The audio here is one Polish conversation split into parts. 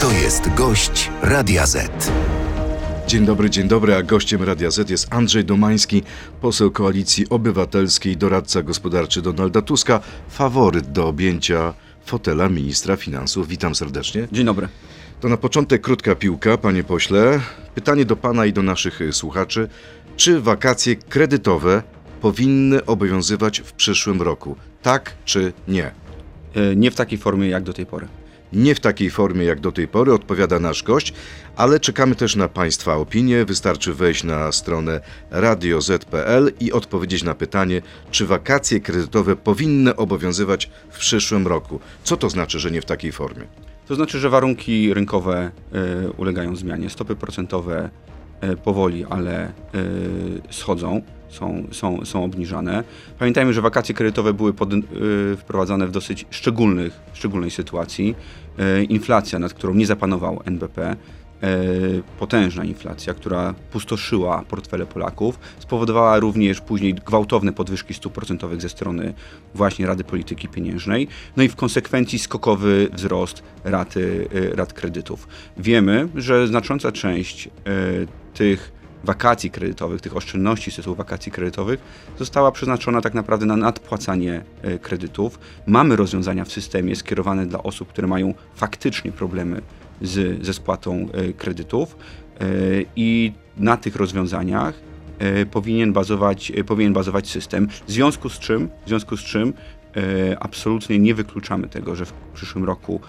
To jest gość Radia Z. Dzień dobry, dzień dobry, a gościem Radia Z jest Andrzej Domański, poseł Koalicji Obywatelskiej, doradca gospodarczy Donalda Tuska, faworyt do objęcia fotela ministra finansów. Witam serdecznie. Dzień dobry. To na początek krótka piłka, panie pośle. Pytanie do pana i do naszych y, słuchaczy. Czy wakacje kredytowe powinny obowiązywać w przyszłym roku? Tak czy nie? E, Nie w takiej formie jak do tej pory. Nie w takiej formie jak do tej pory, odpowiada nasz gość, ale czekamy też na Państwa opinie. Wystarczy wejść na stronę radioz.pl i odpowiedzieć na pytanie, czy wakacje kredytowe powinny obowiązywać w przyszłym roku. Co to znaczy, że nie w takiej formie? To znaczy, że warunki rynkowe e, ulegają zmianie. Stopy procentowe e, powoli, ale e, schodzą, są, są, są obniżane. Pamiętajmy, że wakacje kredytowe były pod, e, wprowadzane w dosyć szczególnych, szczególnej sytuacji. E, inflacja, nad którą nie zapanował NBP, e, potężna inflacja, która pustoszyła portfele Polaków, spowodowała również później gwałtowne podwyżki stóp procentowych ze strony właśnie Rady Polityki Pieniężnej, no i w konsekwencji skokowy wzrost raty, rat kredytów. Wiemy, że znacząca część tych wakacji kredytowych, tych oszczędności z tytułu wakacji kredytowych została przeznaczona tak naprawdę na nadpłacanie e, kredytów. Mamy rozwiązania w systemie skierowane dla osób, które mają faktycznie problemy z, ze spłatą e, kredytów e, i na tych rozwiązaniach powinien bazować, powinien bazować system. W związku z czym, w związku z czym absolutnie nie wykluczamy tego, że w przyszłym roku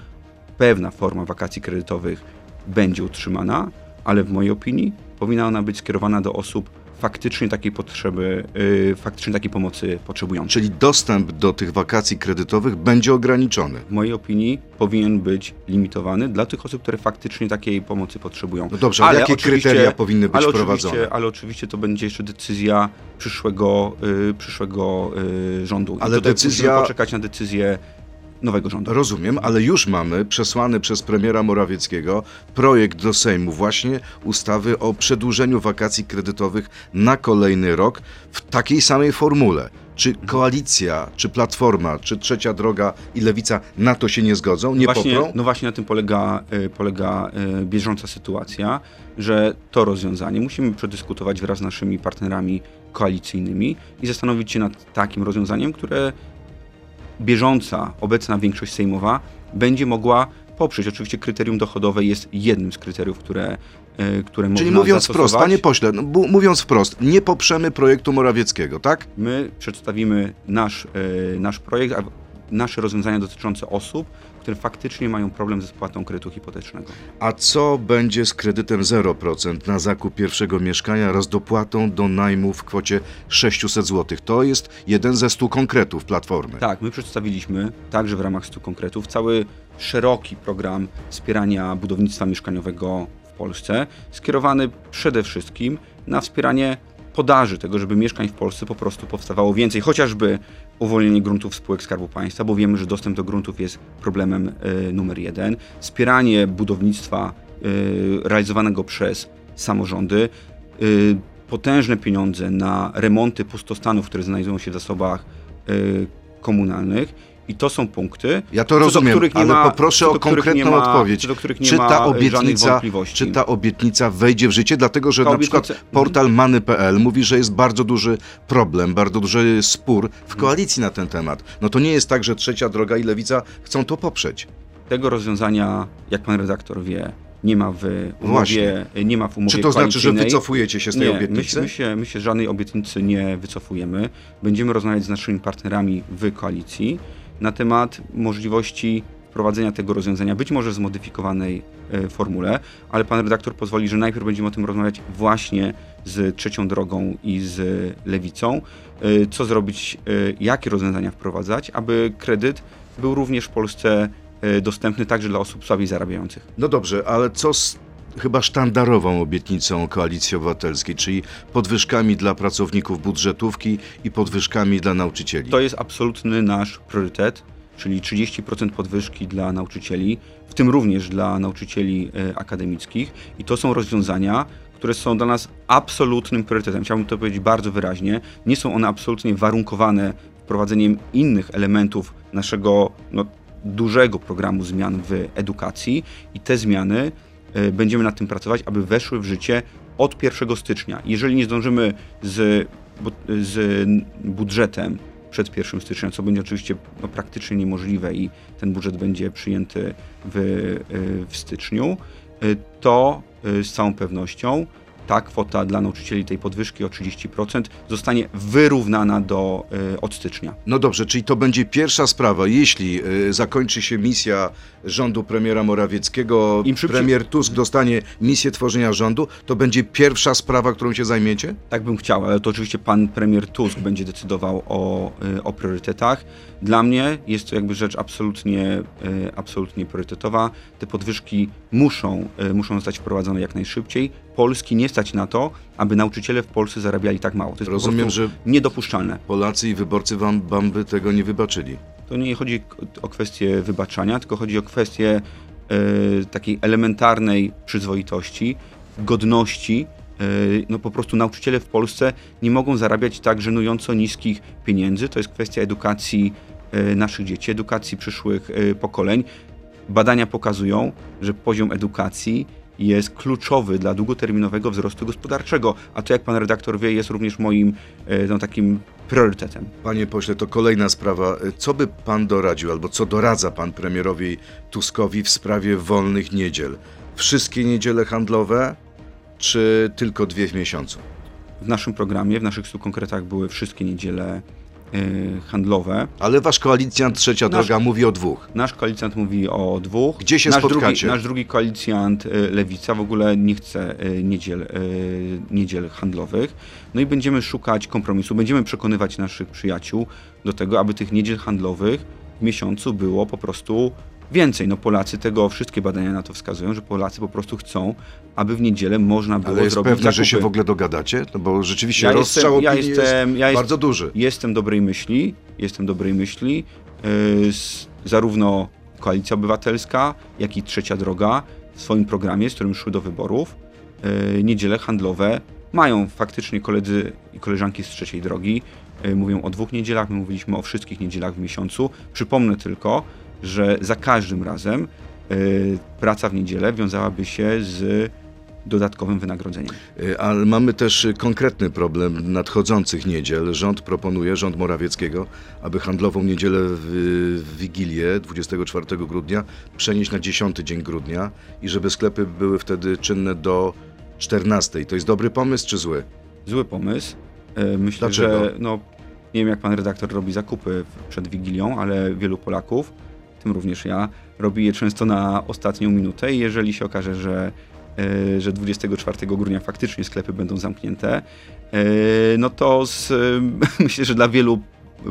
pewna forma wakacji kredytowych będzie utrzymana, ale w mojej opinii powinna ona być skierowana do osób faktycznie takiej potrzeby, yy, faktycznie takiej pomocy potrzebujących. Czyli dostęp do tych wakacji kredytowych będzie ograniczony. W mojej opinii powinien być limitowany dla tych osób, które faktycznie takiej pomocy potrzebują. No dobrze, ale jakie kryteria powinny być ale wprowadzone? Oczywiście, ale oczywiście to będzie jeszcze decyzja przyszłego, yy, przyszłego yy, rządu. I Ale tutaj decyzja- musimy poczekać na decyzję nowego rządu. Rozumiem, ale już mamy przesłany przez premiera Morawieckiego projekt do Sejmu właśnie ustawy o przedłużeniu wakacji kredytowych na kolejny rok w takiej samej formule. Czy koalicja, czy platforma, czy trzecia droga i lewica na to się nie zgodzą, nie właśnie, poprą? No właśnie na tym polega, y, polega y, bieżąca sytuacja, że to rozwiązanie musimy przedyskutować wraz z naszymi partnerami koalicyjnymi i zastanowić się nad takim rozwiązaniem, które bieżąca, obecna większość sejmowa będzie mogła poprzeć. Oczywiście kryterium dochodowe jest jednym z kryteriów, które, y, które Czyli można mówiąc zastosować. wprost, panie pośle, no, bu- mówiąc wprost, nie poprzemy projektu Morawieckiego, tak? My przedstawimy nasz, e, nasz projekt, a nasze rozwiązania dotyczące osób, które faktycznie mają problem ze spłatą kredytu hipotecznego. A co będzie z kredytem 0% na zakup pierwszego mieszkania oraz dopłatą do najmu w kwocie 600 zł? To jest jeden ze stu konkretów Platformy. Tak, my przedstawiliśmy także w ramach 100 konkretów cały szeroki program wspierania budownictwa mieszkaniowego w Polsce, skierowany przede wszystkim na wspieranie podaży tego, żeby mieszkań w Polsce po prostu powstawało więcej, chociażby uwolnienie gruntów spółek Skarbu Państwa, bo wiemy, że dostęp do gruntów jest problemem y, numer jeden, wspieranie budownictwa y, realizowanego przez samorządy, y, potężne pieniądze na remonty pustostanów, które znajdują się w zasobach y, komunalnych i to są punkty, Ja to rozumiem, ale ma- poproszę o konkretną ma- odpowiedź. Czy ta e, obietnica, czy ta obietnica wejdzie w życie? Dlatego, że Ta na przykład obietnica- Mhm. portal many.pl mówi, że jest bardzo duży problem, bardzo duży spór w koalicji na ten temat. No to nie jest tak, że trzecia droga i lewica chcą to poprzeć. Tego rozwiązania, jak pan redaktor wie, nie ma w Właśnie. umowie, nie ma w umowie Czy to znaczy, że wycofujecie się z tej nie, obietnicy? My, my, się, my się żadnej obietnicy nie wycofujemy. Będziemy rozmawiać z naszymi partnerami w koalicji na temat możliwości wprowadzenia tego rozwiązania, być może w zmodyfikowanej e, formule, ale pan redaktor pozwoli, że najpierw będziemy o tym rozmawiać właśnie z trzecią drogą i z lewicą, e, co zrobić, e, jakie rozwiązania wprowadzać, aby kredyt był również w Polsce dostępny także dla osób słabiej zarabiających. No dobrze, ale co z chyba sztandarową obietnicą Koalicji Obywatelskiej, czyli podwyżkami dla pracowników budżetówki i podwyżkami dla nauczycieli? To jest absolutny nasz priorytet, czyli 30% podwyżki dla nauczycieli, w tym również dla nauczycieli e, akademickich. I to są rozwiązania, które są dla nas absolutnym priorytetem. Chciałbym to powiedzieć bardzo wyraźnie. Nie są one absolutnie warunkowane wprowadzeniem innych elementów naszego no, dużego programu zmian w edukacji i te zmiany będziemy nad tym pracować, aby weszły w życie od 1 stycznia. Jeżeli nie zdążymy z, z budżetem przed 1 stycznia, co będzie oczywiście no, praktycznie niemożliwe i ten budżet będzie przyjęty w, e, w styczniu, e, to z całą pewnością ta kwota dla nauczycieli tej podwyżki o 30% zostanie wyrównana do, e, od stycznia. No dobrze, czyli to będzie pierwsza sprawa. Jeśli y, zakończy się misja rządu premiera Morawieckiego, Im szybciej- premier Tusk dostanie misję tworzenia rządu, to będzie pierwsza sprawa, którą się zajmiecie? Tak bym chciał, ale to oczywiście pan premier Tusk będzie decydował o, y, o priorytetach. Dla mnie jest to jakby rzecz absolutnie, absolutnie priorytetowa. Te podwyżki muszą, muszą zostać wprowadzone jak najszybciej. Polski nie stać na to, aby nauczyciele w Polsce zarabiali tak mało. To jest Rozumiem, że niedopuszczalne. Polacy i wyborcy wam Bamby tego nie wybaczyli. To nie chodzi o kwestię wybaczania, tylko chodzi o kwestię e, takiej elementarnej przyzwoitości, godności. E, no po prostu nauczyciele w Polsce nie mogą zarabiać tak żenująco niskich pieniędzy. To jest kwestia edukacji e, naszych dzieci, edukacji przyszłych pokoleń. Badania pokazują, że poziom edukacji jest kluczowy dla długoterminowego wzrostu gospodarczego, a to jak pan redaktor wie, jest również moim e, no, takim priorytetem. Panie pośle, to kolejna sprawa. Co by pan doradził, albo co doradza pan premierowi Tuskowi w sprawie wolnych niedziel? Wszystkie niedziele handlowe, czy tylko dwie w miesiącu? W naszym programie, w naszych stu konkretach były wszystkie niedziele handlowe. Ale wasz koalicjant Trzecia Nasz- Droga mówi o dwóch. Nasz koalicjant mówi o dwóch. Gdzie się nasz spotkacie? Drugi, nasz drugi koalicjant, y, Lewica, w ogóle nie chce y, niedziel, y, niedziel handlowych. No i będziemy szukać kompromisu. Będziemy przekonywać naszych przyjaciół do tego, aby tych niedziel handlowych w miesiącu było po prostu więcej. No Polacy tego, wszystkie badania na to wskazują, że Polacy po prostu chcą, aby w niedzielę można było Ale jest zrobić pewne, że się zakupy. w ogóle dogadacie? No bo rzeczywiście Ja rozstrzał jestem- ja jestem- jest ja jest- bardzo duży. Jestem dobrej myśli, jestem dobrej myśli. Yy, s- zarówno Koalicja Obywatelska, jak i Trzecia Droga w swoim programie, z którym szły do wyborów, yy, niedziele handlowe mają faktycznie koledzy i koleżanki z Trzeciej Drogi. yy, Mówią o dwóch niedzielach, my mówiliśmy o wszystkich niedzielach w miesiącu. Przypomnę tylko, że za każdym razem yy, praca w niedzielę wiązałaby się z dodatkowym wynagrodzeniem. Y, Ale mamy też y, konkretny problem nadchodzących niedziel. Rząd proponuje, rząd Morawieckiego, aby handlową niedzielę w, Wigilię 24 grudnia przenieść na 10 dzień grudnia i żeby sklepy były wtedy czynne do 14. To jest dobry pomysł czy zły? Zły pomysł. E, Myślę, Dlaczego? że no, nie wiem jak pan redaktor robi zakupy przed Wigilią, ale wielu Polaków, tym również ja, robi je często na ostatnią minutę i jeżeli się okaże, że, e, że 24 grudnia faktycznie sklepy będą zamknięte, e, no to z, myślę, że dla wielu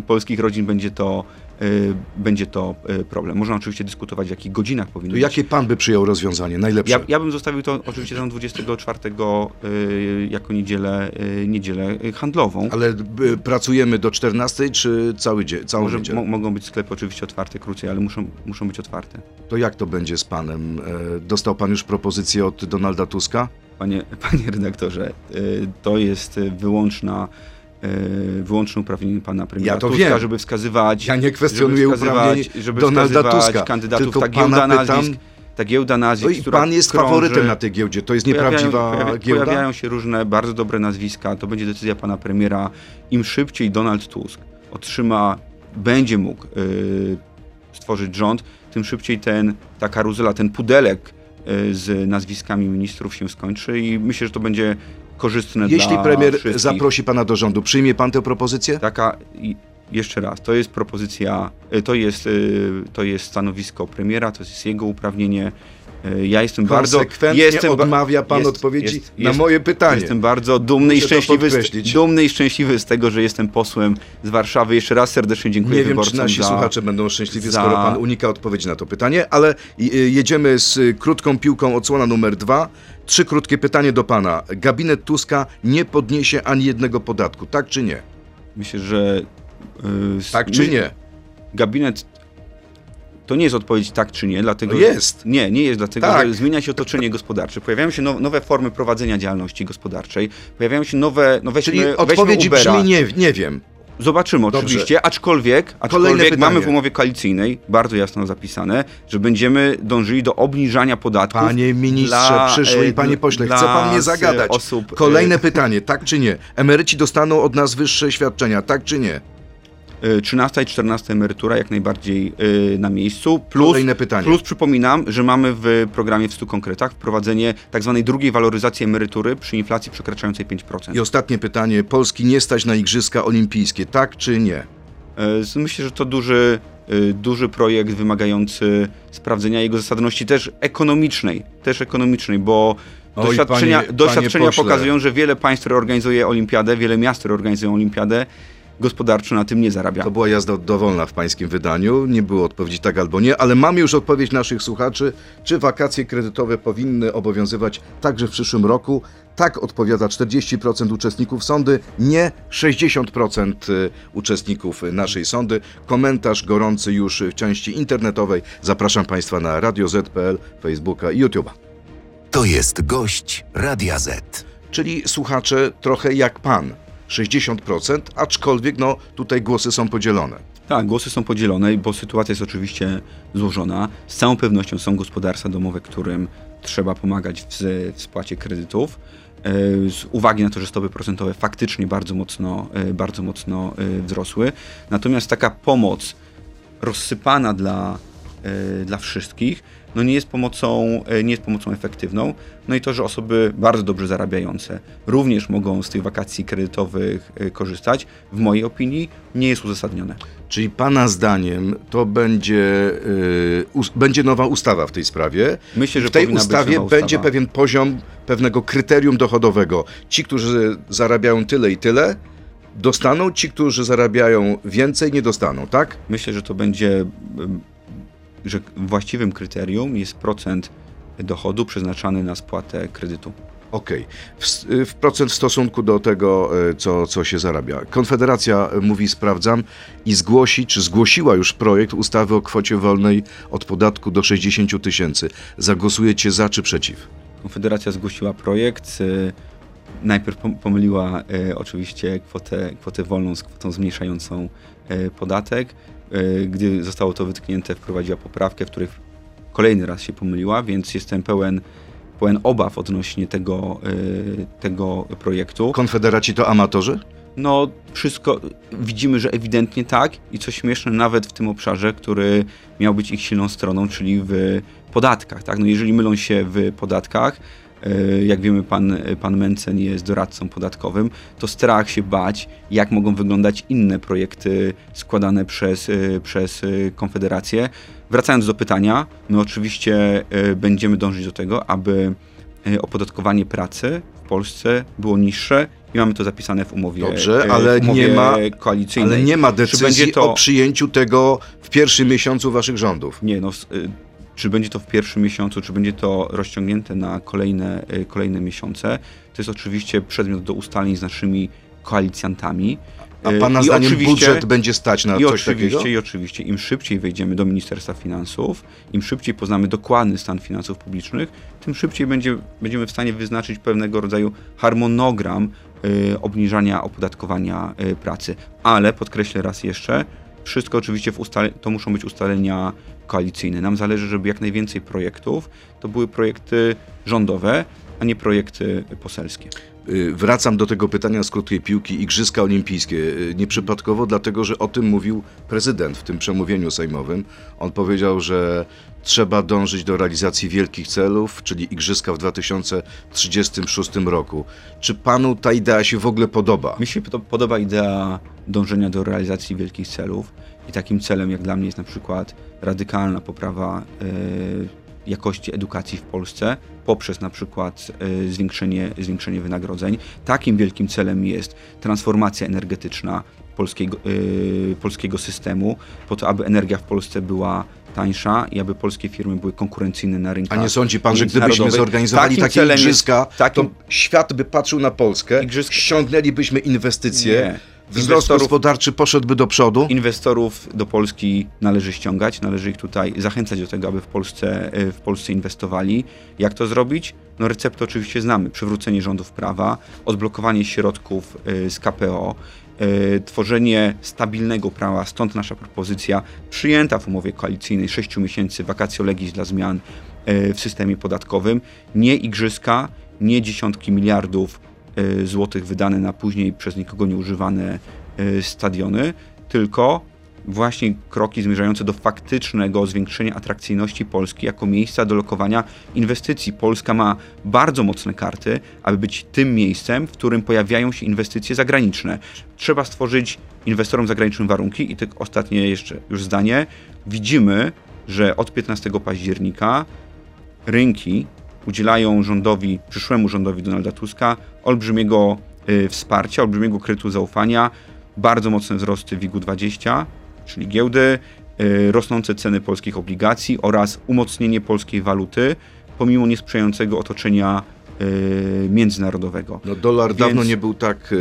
polskich rodzin będzie to, będzie to e, problem. Można oczywiście dyskutować w jakich godzinach powinno To być jakie pan by przyjął rozwiązanie? Najlepsze? ja, ja bym zostawił to oczywiście tą 24 y, jako niedzielę, y, niedzielę y, handlową. Ale y, pracujemy do 14 czy cały dzień, całą Może niedzielę? mo, mogą być sklepy oczywiście otwarte krócej, ale muszą, muszą być otwarte. To jak to będzie z panem? E, Dostał pan już propozycję od Donalda Tuska? Panie, panie redaktorze, y, to jest y, wyłączna, y, wyłączne uprawnienie pana premiera Ja to Tuska, wiem. żeby wskazywać, Ja nie kwestionuję żeby uprawnień żeby Donalda Tuska, kandydatów. tylko ta giełda pana pytam- nazwisk, ta giełda No nazwisk, i która pan jest krąży, faworytem na tej giełdzie. To jest nieprawdziwa pojawiają, giełda? Pojawiają się różne bardzo dobre nazwiska. To będzie decyzja pana premiera. Im szybciej Donald Tusk otrzyma, będzie mógł y, stworzyć rząd, tym szybciej ten, ta karuzela, ten pudelek y, z nazwiskami ministrów się skończy i myślę, że to będzie korzystne Jeśli dla premier wszystkich. zaprosi pana do rządu, przyjmie pan tę propozycję? Taka, jeszcze raz, to jest propozycja, y, to jest, y, to jest stanowisko premiera, to jest jego uprawnienie. Y, Ja jestem bardzo. Jestem odmawia pan jest- odpowiedzi jest- na jest- moje pytanie. Jestem bardzo dumny i, Muszę to szczęśliwy z, dumny i szczęśliwy z tego, że jestem posłem z Warszawy. Jeszcze raz serdecznie dziękuję Nie wiem, czy nasi za... słuchacze będą szczęśliwi, za- skoro pan unika odpowiedzi na to pytanie, ale y, jedziemy z y, krótką piłką odsłona numer dwa. Trzy krótkie pytanie do pana. Gabinet Tuska nie podniesie ani jednego podatku, tak czy nie? Myślę, że... y, s- Tak czy nie? Gabinet... To nie jest odpowiedź tak czy nie, dlatego... No że- jest. Nie, nie jest dlatego, Tak. że zmienia się otoczenie gospodarcze. Pojawiają się now, nowe formy prowadzenia działalności gospodarczej. Pojawiają się nowe... No weźmy, Czyli weźmy odpowiedź Ubera. brzmi nie, nie wiem. Zobaczymy Dobrze. oczywiście, aczkolwiek, aczkolwiek mamy w umowie koalicyjnej bardzo jasno zapisane, że będziemy dążyli do obniżania podatków. Panie ministrze, dla, przyszły e, i panie pośle, chce pan mnie s- zagadać. Osób, e, Kolejne pytanie, tak czy nie? Emeryci dostaną od nas wyższe świadczenia, tak czy nie? E, 13 i 14 emerytura jak najbardziej e, na miejscu. Plus, Kolejne pytanie. plus przypominam, że mamy w programie w 100 konkretach wprowadzenie tak zwanej drugiej waloryzacji emerytury przy inflacji przekraczającej 5%. I ostatnie pytanie, Polski nie stać na Igrzyska Olimpijskie, tak czy nie? E, Myślę, że to duży, e, duży projekt wymagający sprawdzenia jego zasadności też ekonomicznej, też ekonomicznej, bo Oj, doświadczenia, panie- panie doświadczenia pośle. pokazują, że wiele państw, które organizuje olimpiadę, wiele miast, które organizują olimpiadę, gospodarczo na tym nie zarabia. To była jazda dowolna w pańskim wydaniu, nie było odpowiedzi tak albo nie, ale mamy już odpowiedź naszych słuchaczy, czy wakacje kredytowe powinny obowiązywać także w przyszłym roku. Tak odpowiada 40% uczestników sądy, nie 60% uczestników naszej sądy. Komentarz gorący już w części internetowej. Zapraszam Państwa na Radio Z.pl, Facebooka i YouTube'a. To jest gość Radia Z. Czyli słuchacze trochę jak pan. 60%, aczkolwiek no tutaj głosy są podzielone. Tak, głosy są podzielone, bo sytuacja jest oczywiście złożona. Z całą pewnością są gospodarstwa domowe, którym trzeba pomagać w, w spłacie kredytów. E, Z uwagi na to, że stopy procentowe faktycznie bardzo mocno, e, bardzo mocno e, wzrosły. Natomiast taka pomoc rozsypana dla, dla wszystkich, no nie jest pomocą, e, nie jest pomocą efektywną. No i to, że osoby bardzo dobrze zarabiające również mogą z tych wakacji kredytowych e, korzystać, w mojej opinii nie jest uzasadnione. Czyli Pana zdaniem to będzie, y, us, będzie nowa ustawa w tej sprawie. Myślę, że w tej ustawie będzie pewien poziom pewnego kryterium dochodowego. Ci, którzy zarabiają tyle i tyle, dostaną, ci, którzy zarabiają więcej, nie dostaną, tak? Myślę, że to będzie, że właściwym kryterium jest procent dochodu przeznaczany na spłatę kredytu. Okej. W, s- y, w procent w stosunku do tego, y, co, co się zarabia. Konfederacja y, mówi, sprawdzam, i zgłosi, czy zgłosiła już projekt ustawy o kwocie wolnej od podatku do 60 tysięcy. Zagłosujecie za czy przeciw? Konfederacja zgłosiła projekt. e, Najpierw pom- pomyliła oczywiście kwotę, kwotę wolną z kwotą zmniejszającą podatek. E, gdy zostało to wytknięte, wprowadziła poprawkę, w której kolejny raz się pomyliła, więc jestem pełen, pełen obaw odnośnie tego, e, tego projektu. Konfederaci to amatorzy? No, wszystko widzimy, że ewidentnie tak i co śmieszne, nawet w tym obszarze, który miał być ich silną stroną, czyli w podatkach. Tak? No, jeżeli mylą się w podatkach, jak wiemy, pan, pan Mencen jest doradcą podatkowym, to strach się bać, jak mogą wyglądać inne projekty składane przez, e, przez e, Konfederację. Wracając do pytania, my oczywiście e, będziemy dążyć do tego, aby e, opodatkowanie pracy w Polsce było niższe i mamy to zapisane w umowie, Dobrze, e, ale umowie nie ma- koalicyjnej. Ale nie ma decyzji to- o przyjęciu tego w pierwszym miesiącu waszych rządów. Nie, no, czy będzie to w pierwszym miesiącu, czy będzie to rozciągnięte na kolejne, y, kolejne miesiące, to jest oczywiście przedmiot do ustaleń z naszymi koalicjantami. A Y, pana i zdaniem budżet będzie stać na I coś oczywiście, takiego? I oczywiście, im szybciej wejdziemy do Ministerstwa Finansów, im szybciej poznamy dokładny stan finansów publicznych, tym szybciej będzie, będziemy w stanie wyznaczyć pewnego rodzaju harmonogram y, obniżania opodatkowania y, pracy. Ale podkreślę raz jeszcze, wszystko oczywiście w ustale, to muszą być ustalenia koalicyjne. Nam zależy, żeby jak najwięcej projektów to były projekty rządowe, a nie projekty poselskie. Y, Wracam do tego pytania z krótkiej piłki. Igrzyska Olimpijskie. Y, Nieprzypadkowo, dlatego że o tym mówił prezydent w tym przemówieniu sejmowym. On powiedział, że trzeba dążyć do realizacji wielkich celów, czyli Igrzyska w 2036 roku. Czy panu ta idea się w ogóle podoba? Mi się pod- podoba idea dążenia do realizacji wielkich celów i takim celem jak dla mnie jest na przykład radykalna poprawa e, jakości edukacji w Polsce poprzez na przykład e, zwiększenie, zwiększenie wynagrodzeń. Takim wielkim celem jest transformacja energetyczna polskiego, e, polskiego systemu po to, aby energia w Polsce była tańsza i aby polskie firmy były konkurencyjne na A rynkach nie sądzi pan, że gdybyśmy zorganizowali Takim takie celem jest- igrzyska, takim- to świat by patrzył na Polskę, Igrzyska- ściągnęliśmy inwestycje, Nie. Wzrost gospodarczy poszedłby do przodu. Inwestorów do Polski należy ściągać, należy ich tutaj zachęcać do tego, aby w Polsce, e, w Polsce inwestowali. Jak to zrobić? No receptę oczywiście znamy. Przywrócenie rządów prawa, odblokowanie środków e, z KPO, e, tworzenie stabilnego prawa, stąd nasza propozycja przyjęta w umowie koalicyjnej 6 miesięcy vacatio legis dla zmian w systemie podatkowym, nie igrzyska, nie dziesiątki miliardów złotych wydane na później przez nikogo nieużywane e, stadiony, tylko właśnie kroki zmierzające do faktycznego zwiększenia atrakcyjności Polski jako miejsca do lokowania inwestycji. Polska ma bardzo mocne karty, aby być tym miejscem, w którym pojawiają się inwestycje zagraniczne. Trzeba stworzyć inwestorom zagranicznym warunki i tak ostatnie jeszcze już zdanie. Widzimy, że od 15 października rynki udzielają rządowi, przyszłemu rządowi Donalda Tuska olbrzymiego y, wsparcia, olbrzymiego kredytu zaufania, bardzo mocne wzrosty WIG-20, czyli giełdy, y, rosnące ceny polskich obligacji oraz umocnienie polskiej waluty, pomimo niesprzyjającego otoczenia y, międzynarodowego. No dolar Więc- dawno nie był tak,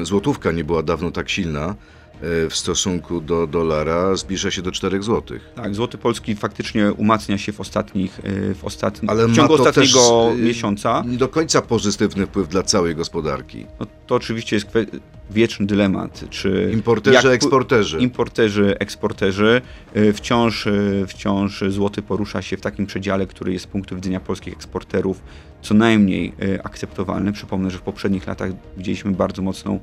e, złotówka nie była dawno tak silna w stosunku do dolara, zbliża się do 4 złotych. Tak, złoty polski faktycznie umacnia się w ostatnich, y, w ostatnich, Ale w ciągu ostatniego y, miesiąca. Nie do końca pozytywny wpływ dla całej gospodarki. No, to oczywiście jest wieczny dylemat, czy Importerzy, jak- eksporterzy. Importerzy, eksporterzy. Y, Wciąż, wciąż złoty porusza się w takim przedziale, który jest z punktu widzenia polskich eksporterów co najmniej akceptowalny. Przypomnę, że w poprzednich latach widzieliśmy bardzo mocną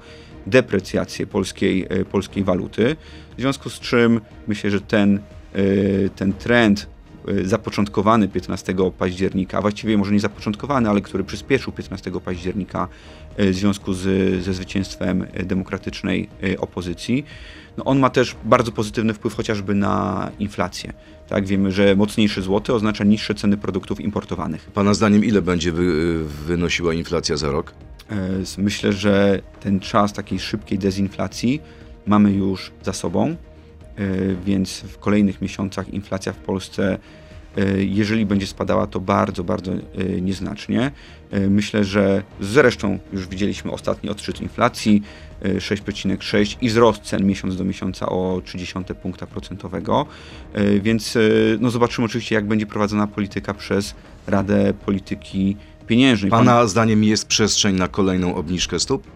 deprecjację polskiej, y, polskiej waluty. W związku z czym myślę, że ten, y, ten trend zapoczątkowany 15 października, a właściwie może nie zapoczątkowany, ale który przyspieszył 15 października y, w związku z, ze zwycięstwem y, demokratycznej y, opozycji, no on ma też bardzo pozytywny wpływ chociażby na inflację. Tak, wiemy, że mocniejszy złoty oznacza niższe ceny produktów importowanych. Pana zdaniem ile będzie wy, wynosiła inflacja za rok? E, Myślę, że ten czas takiej szybkiej dezinflacji mamy już za sobą, więc w kolejnych miesiącach inflacja w Polsce, e, jeżeli będzie spadała, to bardzo, bardzo e, nieznacznie. E, Myślę, że zresztą już widzieliśmy ostatni odczyt inflacji e, 6,6 i wzrost cen miesiąc do miesiąca o 0,3 punkta procentowego, E, więc e, no zobaczymy oczywiście, jak będzie prowadzona polityka przez Radę Polityki Pieniężnej. Pan- Pana zdaniem jest przestrzeń na kolejną obniżkę stóp?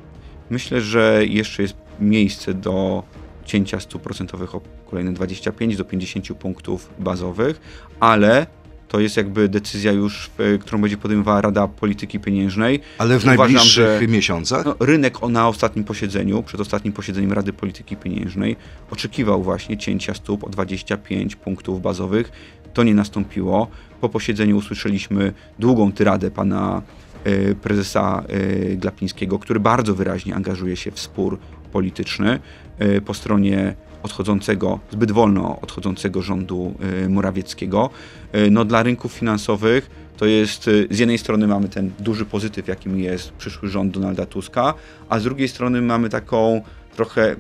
Myślę, że jeszcze jest miejsce do cięcia stóp procentowych o kolejne 25 do 50 punktów bazowych, ale to jest jakby decyzja już, e, którą będzie podejmowała Rada Polityki Pieniężnej. Ale w Uważam, najbliższych że- miesiącach? No, rynek na ostatnim posiedzeniu, przed ostatnim posiedzeniem Rady Polityki Pieniężnej, oczekiwał właśnie cięcia stóp o 25 punktów bazowych. To nie nastąpiło. Po posiedzeniu usłyszeliśmy długą tyradę pana e, prezesa e, Glapińskiego, który bardzo wyraźnie angażuje się w spór polityczny e, po stronie odchodzącego, zbyt wolno odchodzącego rządu e, Morawieckiego. E, No, dla rynków finansowych to jest, z jednej strony mamy ten duży pozytyw, jakim jest przyszły rząd Donalda Tuska, a z drugiej strony mamy taką trochę,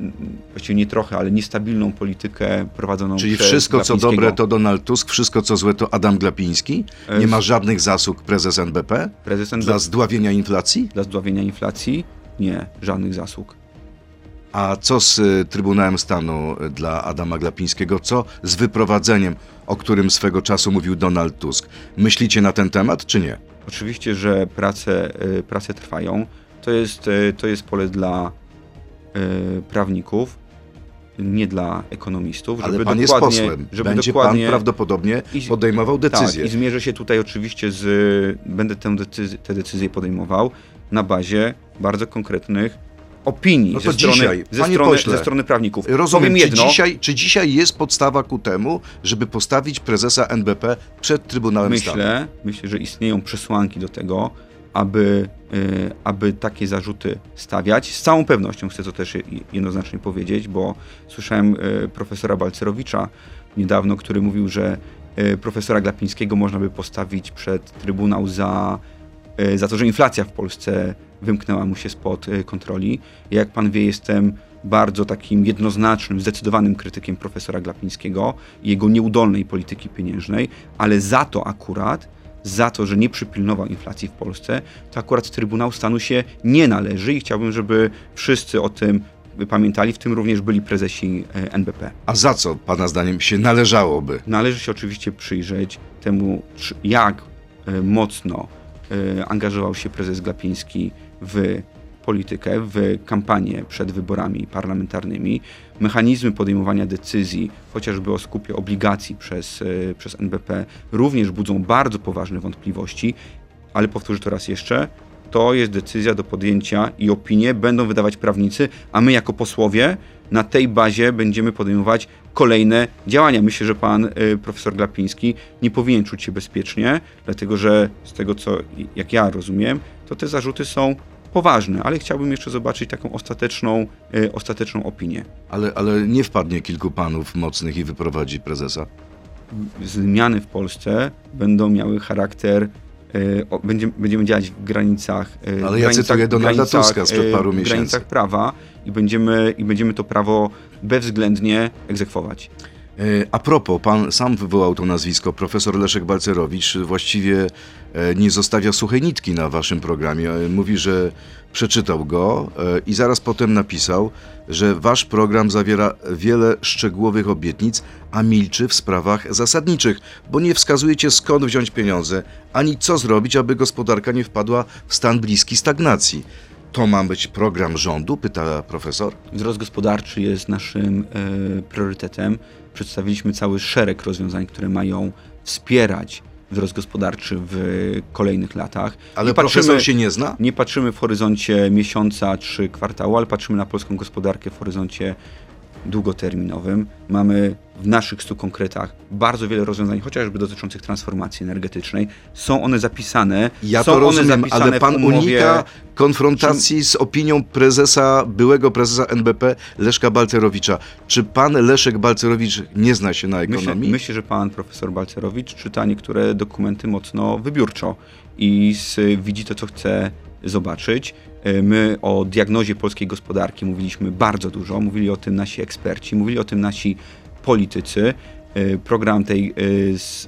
właściwie nie trochę, ale niestabilną politykę prowadzoną Czyli przez wszystko co dobre to Donald Tusk, wszystko co złe to Adam Glapiński? Nie ma żadnych zasług prezes NBP Prezydent dla zdławienia inflacji? dla zdławienia inflacji? Nie, żadnych zasług. A co z y, Trybunałem Stanu y, dla Adama Glapińskiego? Co z wyprowadzeniem, o którym swego czasu mówił Donald Tusk? Myślicie na ten temat, czy nie? Oczywiście, że prace, y, prace trwają. To jest, to jest pole dla prawników, nie dla ekonomistów. Ale żeby pan jest posłem. Żeby Będzie dokładnie, pan prawdopodobnie podejmował decyzję. Tak, i zmierzę się tutaj oczywiście z. Będę tę decyzję, tę decyzję podejmował na bazie bardzo konkretnych opinii No to ze, strony, dzisiaj, ze, strony, pośle, ze strony prawników. Rozumiem, Powiem czy jedno, dzisiaj, czy dzisiaj jest podstawa ku temu, żeby postawić prezesa NBP przed Trybunałem Stanu? myślę, myślę, że istnieją przesłanki do tego, aby, y, aby takie zarzuty stawiać. Z całą pewnością chcę to też je- jednoznacznie powiedzieć, bo słyszałem y, profesora Balcerowicza niedawno, który mówił, że y, profesora Glapińskiego można by postawić przed Trybunał za, za to, że inflacja w Polsce wymknęła mu się spod y, kontroli. Ja, jak pan wie, jestem bardzo takim jednoznacznym, zdecydowanym krytykiem profesora Glapińskiego i jego nieudolnej polityki pieniężnej, ale za to akurat, za to, że nie przypilnował inflacji w Polsce, to akurat Trybunał Stanu się nie należy i chciałbym, żeby wszyscy o tym pamiętali, w tym również byli prezesi e, NBP. A za co, pana zdaniem, się należałoby? Należy się oczywiście przyjrzeć temu, jak e, mocno angażował się prezes Glapiński w politykę, w kampanię przed wyborami parlamentarnymi, mechanizmy podejmowania decyzji, chociażby o skupie obligacji przez, e, przez NBP, również budzą bardzo poważne wątpliwości, ale powtórzę to raz jeszcze, to jest decyzja do podjęcia i opinie będą wydawać prawnicy, a my jako posłowie na tej bazie będziemy podejmować kolejne działania. Myślę, że pan y, profesor Glapiński nie powinien czuć się bezpiecznie, dlatego że z tego co jak ja rozumiem, to te zarzuty są poważne, ale chciałbym jeszcze zobaczyć taką ostateczną, y, ostateczną opinię. Ale, ale nie wpadnie kilku panów mocnych i wyprowadzi prezesa? Zmiany w Polsce będą miały charakter będziemy, będziemy działać w granicach. y, Ale ja cytuję Donalda Tuska sprzed y, paru W miesięcy. granicach prawa i będziemy, i będziemy to prawo bezwzględnie egzekwować. E, A propos, pan sam wywołał to nazwisko, profesor Leszek Balcerowicz właściwie e, nie zostawia suchej nitki na waszym programie. E, Mówi, że przeczytał go i zaraz potem napisał, że wasz program zawiera wiele szczegółowych obietnic, a milczy w sprawach zasadniczych, bo nie wskazujecie skąd wziąć pieniądze, ani co zrobić, aby gospodarka nie wpadła w stan bliski stagnacji. To ma być program rządu? Pyta profesor. Wzrost gospodarczy jest naszym priorytetem. Przedstawiliśmy cały szereg rozwiązań, które mają wspierać wzrost gospodarczy w kolejnych latach. Ale Nie profesor się nie zna? Nie patrzymy w horyzoncie miesiąca czy kwartału, ale patrzymy na polską gospodarkę w horyzoncie długoterminowym. Mamy w naszych stu konkretach bardzo wiele rozwiązań, chociażby dotyczących transformacji energetycznej. Są one zapisane. Ja są to rozumiem, ale pan unika konfrontacji z opinią prezesa, byłego prezesa NBP Leszka Balcerowicza. Czy pan Leszek Balcerowicz nie zna się na Myślę, ekonomii? myślę, że pan profesor Balcerowicz czyta niektóre dokumenty mocno wybiórczo i z, widzi to, co chce zobaczyć. E, My o diagnozie polskiej gospodarki mówiliśmy bardzo dużo, mówili o tym nasi eksperci, mówili o tym nasi politycy. E, Program tej e,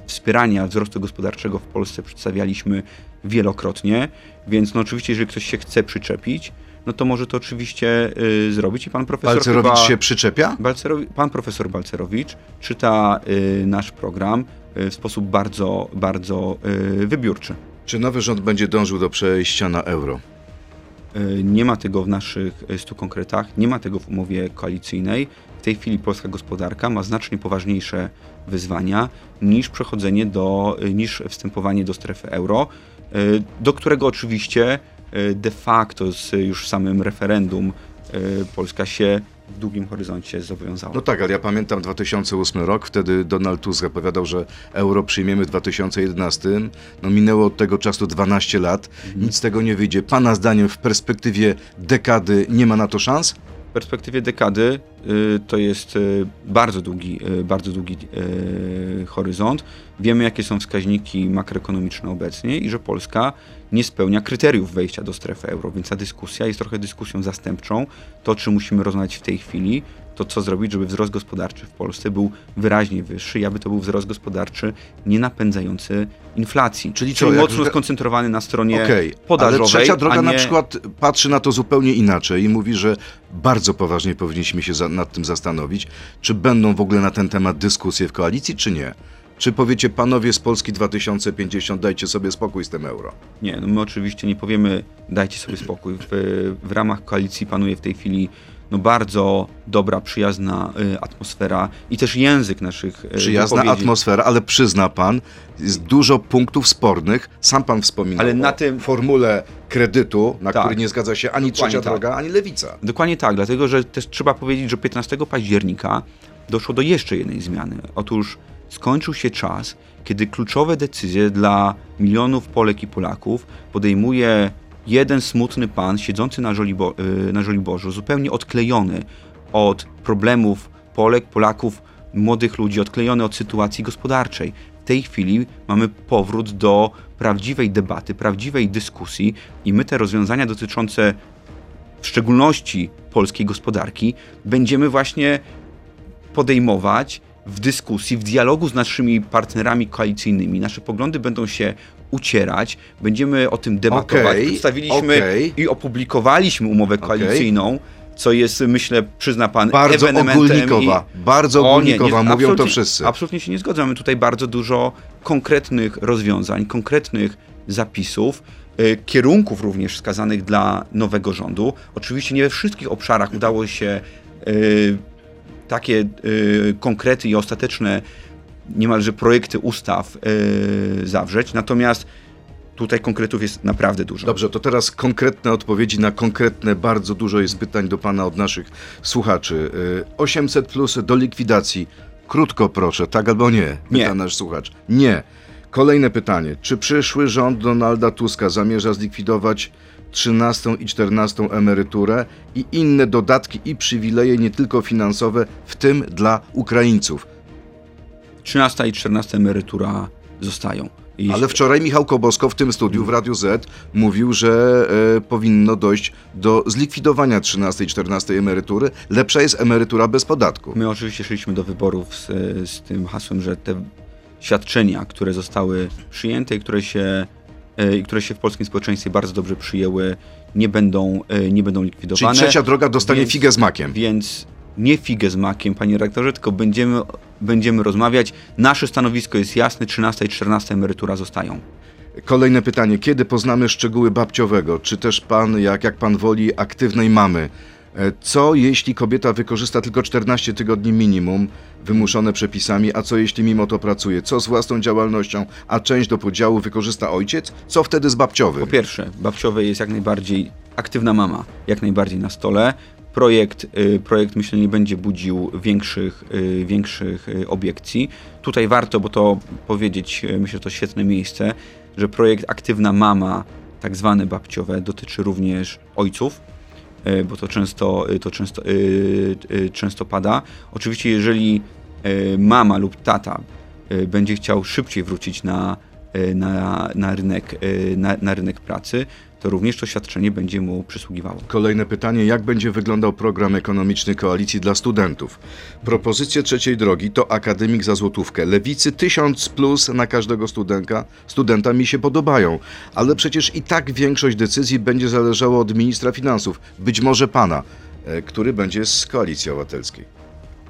wspierania wzrostu gospodarczego w Polsce przedstawialiśmy wielokrotnie, więc no oczywiście, jeżeli ktoś się chce przyczepić, no to może to oczywiście zrobić i pan profesor Balcerowicz chyba... się przyczepia? Balcerowi- pan profesor Balcerowicz czyta y, nasz program y, w sposób bardzo, bardzo wybiórczy. Czy nowy rząd będzie dążył do przejścia na euro? Y, nie ma tego w naszych y, stu konkretach, nie ma tego w umowie koalicyjnej. W tej chwili polska gospodarka ma znacznie poważniejsze wyzwania niż przechodzenie do, y, niż wstępowanie do strefy euro, y, do którego oczywiście de facto z już samym referendum Polska się w długim horyzoncie zobowiązała. No tak, ale ja pamiętam 2008 rok, wtedy Donald Tusk zapowiadał, że euro przyjmiemy w 2011. No minęło od tego czasu 12 lat, nic z tego nie wyjdzie. Pana zdaniem w perspektywie dekady nie ma na to szans? W perspektywie dekady y, to jest y, bardzo długi, y, bardzo długi horyzont. Wiemy, jakie są wskaźniki makroekonomiczne obecnie i że Polska nie spełnia kryteriów wejścia do strefy euro, więc ta dyskusja jest trochę dyskusją zastępczą. To, czy musimy rozmawiać w tej chwili, to co zrobić, żeby wzrost gospodarczy w Polsce był wyraźnie wyższy i aby to był wzrost gospodarczy nie napędzający inflacji. Czyli co, jak mocno zga- skoncentrowany na stronie Okej, podażowej. ale trzecia droga nie... na przykład patrzy na to zupełnie inaczej i mówi, że bardzo poważnie powinniśmy się za, nad tym zastanowić, czy będą w ogóle na ten temat dyskusje w koalicji, czy nie. Czy powiecie, panowie z Polski 2050, dajcie sobie spokój z tym euro? Nie, no my oczywiście nie powiemy, dajcie sobie spokój. W, w ramach koalicji panuje w tej chwili no bardzo dobra, przyjazna y, atmosfera i też język naszych y, Przyjazna atmosfera, ale przyzna pan, jest dużo punktów spornych. Sam pan wspominał Ale na tym- formule kredytu, na Tak. który nie zgadza się ani Dokładnie trzecia tak. droga, ani lewica. Dokładnie tak, dlatego że też trzeba powiedzieć, że 15 października doszło do jeszcze jednej zmiany. Otóż skończył się czas, kiedy kluczowe decyzje dla milionów Polek i Polaków podejmuje jeden smutny pan siedzący na, Żolibo, y, na Żoliborzu, zupełnie odklejony od problemów Polek, Polaków, młodych ludzi, odklejony od sytuacji gospodarczej. W tej chwili mamy powrót do prawdziwej debaty, prawdziwej dyskusji i my te rozwiązania dotyczące w szczególności polskiej gospodarki, będziemy właśnie podejmować w dyskusji, w dialogu z naszymi partnerami koalicyjnymi. Nasze poglądy będą się ucierać, będziemy o tym debatować. Okej, Przedstawiliśmy okej. i opublikowaliśmy umowę koalicyjną, co jest, myślę, przyzna pan, Bardzo ogólnikowa, bardzo o, nie, ogólnikowa, nie, mówią to wszyscy. Absolutnie się nie zgodzę. Mamy tutaj bardzo dużo konkretnych rozwiązań, konkretnych zapisów. y, kierunków również wskazanych dla nowego rządu. Oczywiście nie we wszystkich obszarach udało się y, takie y, konkrety i ostateczne niemalże projekty ustaw y, zawrzeć, natomiast tutaj konkretów jest naprawdę dużo. Dobrze, to teraz konkretne odpowiedzi na konkretne, bardzo dużo jest pytań do Pana od naszych słuchaczy. Y, 800 plus do likwidacji. Krótko proszę, tak albo nie? Pyta Nie. nasz słuchacz. Nie. Kolejne pytanie. Czy przyszły rząd Donalda Tuska zamierza zlikwidować 13 i 14 emeryturę i inne dodatki i przywileje, nie tylko finansowe, w tym dla Ukraińców? 13 i 14 emerytura zostają. I Ale wczoraj Michał Kobosko w tym studiu w Radiu Z mówił, że e, powinno dojść do zlikwidowania 13 i 14 emerytury. Lepsza jest emerytura bez podatku. My oczywiście szliśmy do wyborów z, z tym hasłem, że te świadczenia, które zostały przyjęte i które się, e, i które się w polskim społeczeństwie bardzo dobrze przyjęły, nie będą, e, nie będą Czyli likwidowane. trzecia droga dostanie Więc- figę z makiem. Więc nie figę z makiem, panie rektorze, tylko będziemy, będziemy rozmawiać. Nasze stanowisko jest jasne, 13 i 14 emerytura zostają. Kolejne pytanie. Kiedy poznamy szczegóły babciowego? Czy też pan, jak, jak pan woli, aktywnej mamy? E, Co jeśli kobieta wykorzysta tylko 14 tygodni minimum wymuszone przepisami, a co jeśli mimo to pracuje? Co z własną działalnością, a część do podziału wykorzysta ojciec? Co wtedy z babciowym? Po pierwsze, babciowe jest jak najbardziej aktywna mama, jak najbardziej na stole. Projekt, y, projekt myślę nie będzie budził większych, y, większych y, obiekcji. Tutaj warto, bo to powiedzieć, myślę, że to świetne miejsce, że projekt Aktywna Mama, tak zwane babciowe, dotyczy również ojców, bo to często, to często, często pada. Oczywiście, jeżeli mama lub tata będzie chciał szybciej wrócić na, na, na, rynek, na, na rynek pracy, to również to świadczenie będzie mu przysługiwało. Kolejne pytanie, jak będzie wyglądał program ekonomiczny koalicji dla studentów? Propozycje trzeciej drogi to akademik za złotówkę. Lewicy 1000 plus na każdego studenta. Studenta mi się podobają, ale przecież i tak większość decyzji będzie zależała od ministra finansów, być może pana, e, który będzie z koalicji obywatelskiej.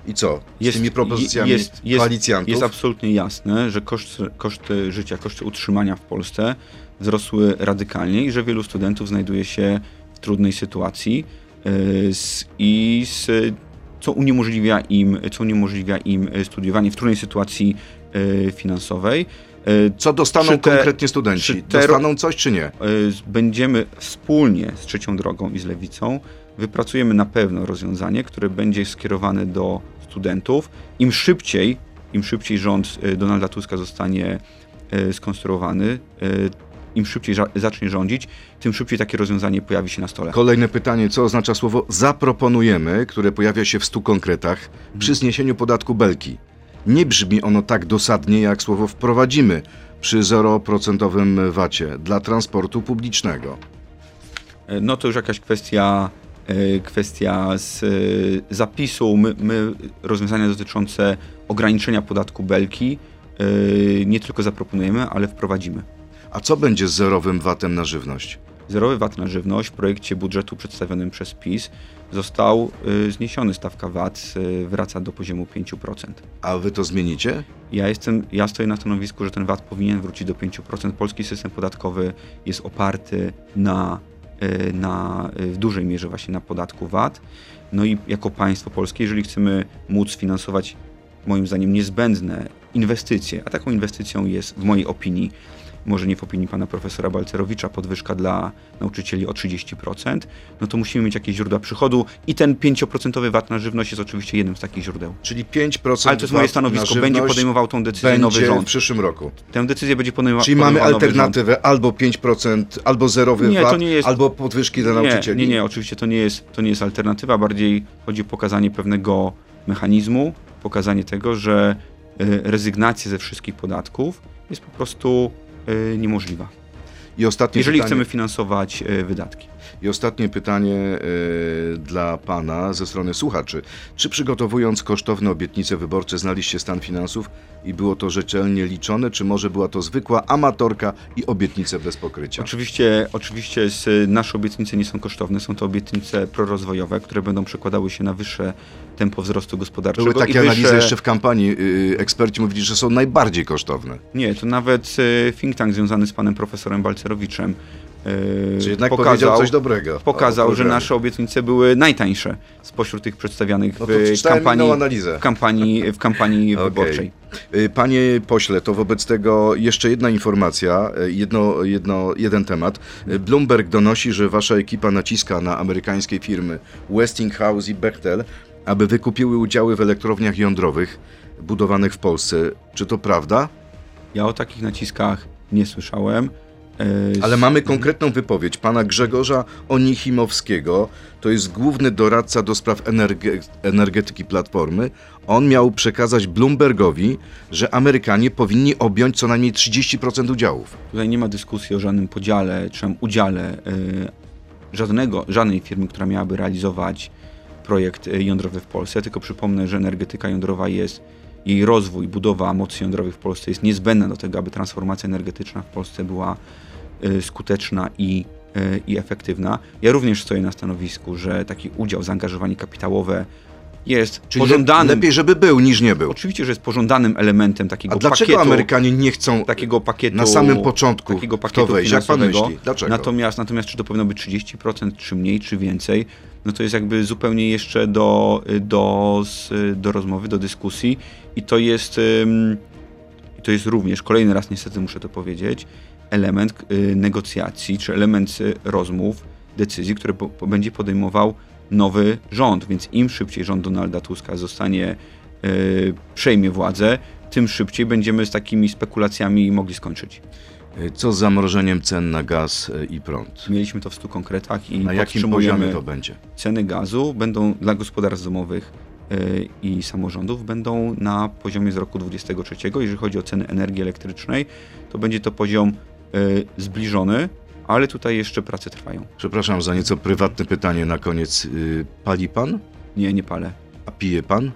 I co? Z tymi propozycjami jest, jest, koalicjantów? Jest absolutnie jasne, że koszty, koszty życia, koszty utrzymania w Polsce wzrosły radykalnie i że wielu studentów znajduje się w trudnej sytuacji yy, z, i z, co uniemożliwia im, co uniemożliwia im studiowanie w trudnej sytuacji yy, finansowej. Yy, Co dostaną te- konkretnie studenci? te- Dostaną coś czy nie? Będziemy wspólnie z Trzecią Drogą i z Lewicą wypracujemy na pewno rozwiązanie, które będzie skierowane do studentów. Im szybciej, im szybciej rząd y, Donalda Tuska zostanie y, skonstruowany, y, im szybciej zacznie rządzić, tym szybciej takie rozwiązanie pojawi się na stole. Kolejne pytanie, co oznacza słowo zaproponujemy, które pojawia się w stu konkretach przy zniesieniu podatku belki. Nie brzmi ono tak dosadnie jak słowo wprowadzimy przy 0% VAT-ie dla transportu publicznego. E, No to już jakaś kwestia, e, kwestia z e, zapisu. My, my rozwiązania dotyczące ograniczenia podatku belki e, nie tylko zaproponujemy, ale wprowadzimy. A co będzie z zerowym VAT-em na żywność? Zerowy VAT na żywność w projekcie budżetu przedstawionym przez PiS został y, zniesiony. Stawka VAT y, wraca do poziomu 5%. A wy to zmienicie? Ja, jestem, ja stoję na stanowisku, że ten VAT powinien wrócić do 5%. Polski system podatkowy jest oparty na, na, y, w dużej mierze właśnie na podatku VAT. No i jako państwo polskie, jeżeli chcemy móc finansować moim zdaniem niezbędne inwestycje, a taką inwestycją jest w mojej opinii, może nie w opinii pana profesora Balcerowicza, podwyżka dla nauczycieli o 30%, no to musimy mieć jakieś źródła przychodu i ten 5% VAT na żywność jest oczywiście jednym z takich źródeł. Czyli 5% Ale to jest moje stanowisko, będzie podejmował tą decyzję nowy w rząd. przyszłym roku. Tę decyzję będzie podejmował Czyli mamy podejmował alternatywę albo 5%, albo zerowy Nie, VAT, jest- albo podwyżki dla nauczycieli. Nie, nie, nie, oczywiście to nie jest, to nie jest alternatywa, bardziej chodzi o pokazanie pewnego mechanizmu, pokazanie tego, że y, rezygnacja ze wszystkich podatków jest po prostu niemożliwa. I ostatnie Jeżeli pytanie. chcemy finansować y, wydatki. I ostatnie pytanie e, dla pana ze strony słuchaczy. Czy przygotowując kosztowne obietnice wyborcze znaliście stan finansów i było to rzetelnie liczone, czy może była to zwykła amatorka i obietnice bez pokrycia? Oczywiście, oczywiście nasze obietnice nie są kosztowne, są to obietnice prorozwojowe, które będą przekładały się na wyższe tempo wzrostu gospodarczego. Były takie wyższe... analizy jeszcze w kampanii. y, Eksperci mówili, że są najbardziej kosztowne. Nie, to nawet e, think tank związany z panem profesorem Balcerowiczem e, Czy jednak powiedział coś dobrego. pokazał, że nasze obietnice były najtańsze spośród tych przedstawianych No w kampanii, analizę. w kampanii, w kampanii Okej. wyborczej. Y, Panie pośle, to wobec tego jeszcze jedna informacja, y, jedno, jedno, jeden temat. Y, Bloomberg donosi, że wasza ekipa naciska na amerykańskie firmy Westinghouse i Bechtel, aby wykupiły udziały w elektrowniach jądrowych budowanych w Polsce. Czy to prawda? Ja o takich naciskach nie słyszałem. Ale mamy konkretną wypowiedź pana Grzegorza Onichimowskiego, to jest główny doradca do spraw energe- energetyki Platformy. On miał przekazać Bloombergowi, że Amerykanie powinni objąć co najmniej 30% udziałów. Tutaj nie ma dyskusji o żadnym podziale czy udziale e, żadnego, żadnej firmy, która miałaby realizować projekt e, jądrowy w Polsce. Tylko przypomnę, że energetyka jądrowa jest, jej rozwój, budowa mocy jądrowych w Polsce jest niezbędna do tego, aby transformacja energetyczna w Polsce była skuteczna i, e, i efektywna. Ja również stoję na stanowisku, że taki udział, zaangażowanie kapitałowe jest Czyli pożądanym. lepiej, żeby był, niż nie był. Oczywiście, że jest pożądanym elementem takiego A dlaczego pakietu Amerykanie nie chcą takiego pakietu. na samym początku takiego pakietu to wejść? Jak pan myśli? Dlaczego? Natomiast, natomiast czy to powinno być 30%, czy mniej, czy więcej, no to jest jakby zupełnie jeszcze do, do, s- do rozmowy, do dyskusji i to jest, to jest również, kolejny raz niestety muszę to powiedzieć, element y, negocjacji, czy element y, rozmów, decyzji, które po, będzie podejmował nowy rząd, więc im szybciej rząd Donalda Tuska zostanie, y, przejmie władzę, tym szybciej będziemy z takimi spekulacjami mogli skończyć. Y, Co z zamrożeniem cen na gaz i prąd? Mieliśmy to w 100 konkretach i Na jakim poziomie to będzie? ceny gazu będą dla gospodarstw domowych i samorządów będą na poziomie z roku 2023. Jeżeli chodzi o ceny energii elektrycznej, to będzie to poziom zbliżony, ale tutaj jeszcze prace trwają. Przepraszam za nieco prywatne pytanie na koniec. Y, Pali pan? Nie, nie palę. A pije pan?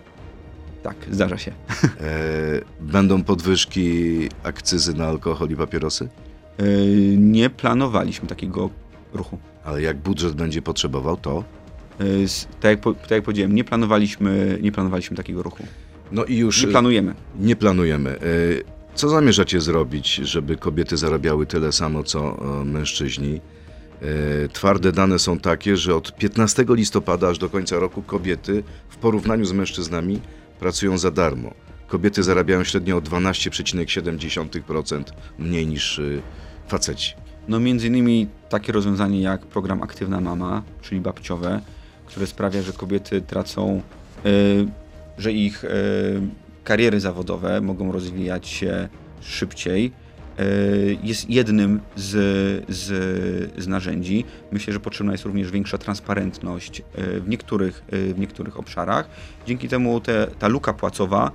Tak, zdarza się. E, będą podwyżki akcyzy na alkohol i papierosy? Y, Nie planowaliśmy takiego ruchu. Ale jak budżet będzie potrzebował, to. Y, s- Tak jak, po- tak jak powiedziałem, nie planowaliśmy, nie planowaliśmy takiego ruchu. No i już Nie planujemy. nie planujemy. E, Co zamierzacie zrobić, żeby kobiety zarabiały tyle samo co e, mężczyźni? E, Twarde dane są takie, że od 15 listopada aż do końca roku kobiety w porównaniu z mężczyznami pracują za darmo. Kobiety zarabiają średnio o 12,7% mniej niż y, faceci. No między innymi takie rozwiązanie jak program Aktywna Mama, czyli babciowe, które sprawia, że kobiety tracą, że ich kariery zawodowe mogą rozwijać się szybciej, y, jest jednym z, z, z narzędzi. Myślę, że potrzebna jest również większa transparentność y, w niektórych, y, w niektórych obszarach. Dzięki temu te, ta luka płacowa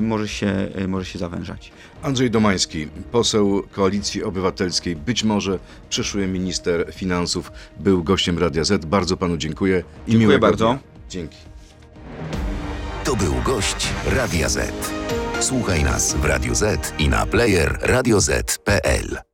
może, się, może się zawężać. Andrzej Domański, poseł Koalicji Obywatelskiej, być może przyszły minister finansów, był gościem Radia Z. Bardzo panu dziękuję i Dziękuję miłego bardzo. Dnia. Dzięki. To był gość Radia Z. Słuchaj nas w Radio Z i na player radioz.pl.